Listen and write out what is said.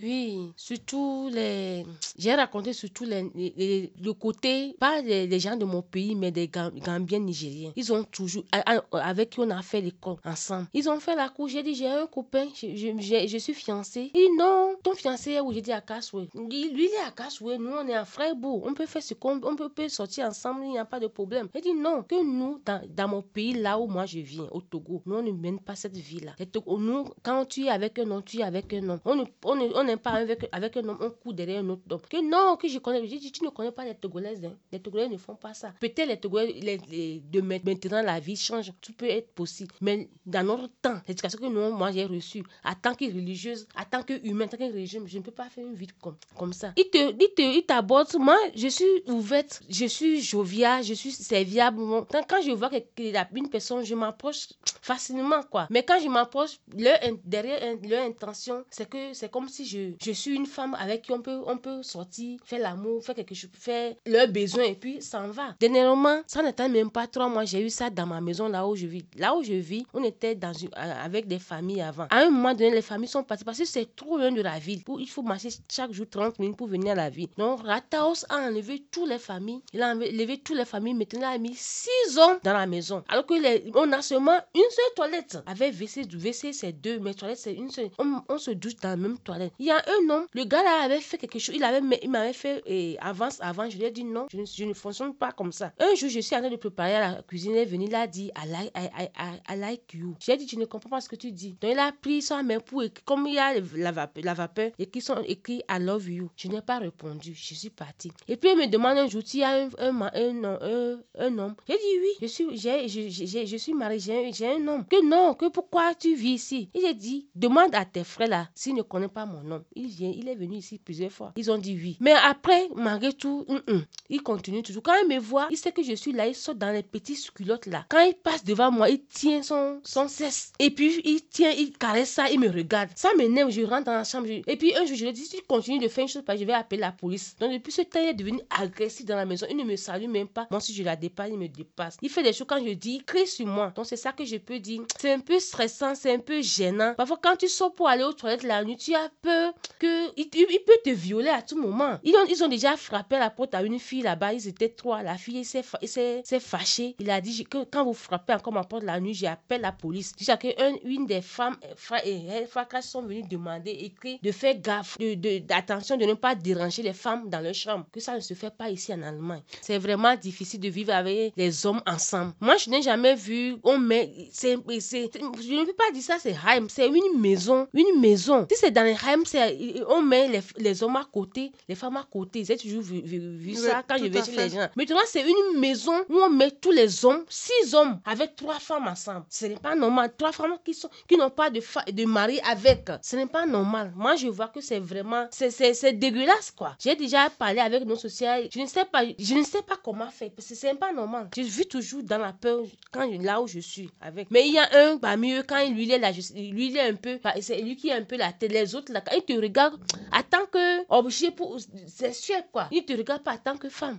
Oui, surtout les. J'ai raconté surtout les, le côté, pas les, gens de mon pays, mais des Gam- Gambiens nigériens. Ils ont toujours. Avec qui on a fait l'école ensemble. Ils ont fait la cour. J'ai dit, j'ai un copain, je, je, je suis fiancée. Il dit, non, ton fiancé est où? J'ai dit, à Kassoué. Lui, il est à Kassoué. Nous, on est à Freiburg. On peut faire ce qu'on on peut, sortir ensemble. Il n'y a pas de problème. Il dit, non, que nous, dans, dans mon pays, là où moi je viens, au Togo, nous, on ne mène pas cette vie-là. Nous, quand tu es avec un homme, tu es avec un homme. On on n'est pas avec, avec un homme, on court derrière un autre homme. Que non, que je connais. J'ai dit, tu ne connais pas les Togolaises. hein. Les Togolais ne font pas ça. Peut-être les Togolais, les, les- de ma- maintenant, la vie change. Tout peut être possible. Mais dans notre temps, l'éducation que nous, moi, j'ai reçue, en tant que religieuse, en tant qu'humaine, en tant que religieuse, je ne peux pas faire une vie comme, comme ça. Il te, il te, il t'aborde. Moi, je suis ouverte, je suis joviale, je suis serviable. Quand, quand je vois que, que une personne, je m'approche facilement, quoi. Mais quand je m'approche, leur, derrière leur intention, c'est que c'est comme si je, je suis une femme avec qui on peut, on peut sortir, faire l'amour, faire quelque chose, faire leurs besoins et puis s'en va. Dernièrement, ça n'était même pas trois mois, j'ai eu ça dans ma maison là où je vis. Là où je vis, on était dans euh, avec des familles avant. À un moment donné, les familles sont parties parce que c'est trop loin de la ville. Pour- il faut marcher chaque jour 30 minutes pour venir à la ville. Donc, Rataos a enlevé toutes les familles. Il a enlevé toutes les familles. Maintenant, il a mis six hommes dans la maison. Alors que les, on a seulement une seule toilette. Avec WC, WC, c'est deux, mais toilette, c'est une seule. On, on se douche dans la même toilette. Il y a un homme, le gars là avait fait quelque chose. Il avait, il m'avait fait eh, avance avant. Je lui ai dit non, je ne, fonctionne pas comme ça. Un jour, je suis en train de préparer la cuisine. Il est venu, il a dit I like, I, I, I, like you. J'ai dit, tu ne comprends pas ce que tu dis. Donc, il a pris sa main pour comme il y a la vapeur, la vapeur et qui sont écrits I love you. Je n'ai pas répondu. Je suis partie. Et puis, il me demande un jour, tu as un, un, un, un, un, homme? J'ai dit oui, je suis, j'ai, je, je, je- suis mariée, j'ai j'ai un homme. Que non, que pourquoi tu vis ici? Et j'ai dit, demande à tes frères là s'ils ne connaissent pas mon nom. Il vient, il est venu ici plusieurs fois. Ils ont dit oui. Mais après, malgré tout, hum, hum, il continue toujours. Quand il me voit, il sait que je suis là, il saute dans les petites culottes là. Quand il passe devant moi, il tient son, cesse. Et puis, il tient, il caresse ça, il me regarde. Ça m'énerve, je rentre dans la chambre. Et puis, un jour, je lui dit, si tu continues de faire une chose, je vais appeler la police. Donc, depuis ce temps, il est devenu agressif dans la maison. Il ne me salue même pas. Moi, si je la dépasse, il me dépasse. Il fait des choses quand je dis, il crie sur moi. Donc, c'est ça que je peux dire. C'est un peu stressant, c'est un peu gênant. Parfois, quand tu sors pour aller aux toilettes la nuit, tu as peur que il, peut te violer à tout moment. Ils ont, déjà frappé à la porte à une fille là-bas. Ils étaient trois. La fille s'est fâchée. Il a dit que quand vous frappez encore ma porte la nuit, j'appelle la police. Jusqu'à que un- une des femmes, euh, et elle, fracas sont venues demander, écrit, de faire gaffe, de, de- d'attention, de ne pas déranger les femmes dans leur chambre. Que ça ne se fait pas ici en Allemagne. C'est vraiment difficile de vivre avec les hommes ensemble. Moi, je n'ai jamais vu, on met, c'est, je ne peux pas dire ça, c'est Heim, c'est une maison, une maison. Si c'est dans les Heim, on met les, les hommes à côté, les femmes à côté. J'ai toujours vu, vu- vu ça quand je vais chez les gens. Maintenant, c'est une maison où on met tous les hommes, six hommes, avec trois femmes ensemble. Ce n'est pas normal. Trois femmes qui sont, qui n'ont pas de, mari avec. Ce n'est pas normal. Moi, je vois que c'est vraiment, c'est, dégueulasse, quoi. J'ai déjà parlé avec nos sociales. Je ne sais pas, je ne sais pas comment faire, parce que c'est pas normal. Je vis toujours dans la peur quand je- là où je suis avec. Mais il y a un parmi eux, quand lui, il est là, je- lui, il est un peu, c'est lui qui est un peu la tête. Les autres, là, quand ils te regardent, en tant que objet pour, c'est sûr, quoi. Ils te regardent pas en tant que femme.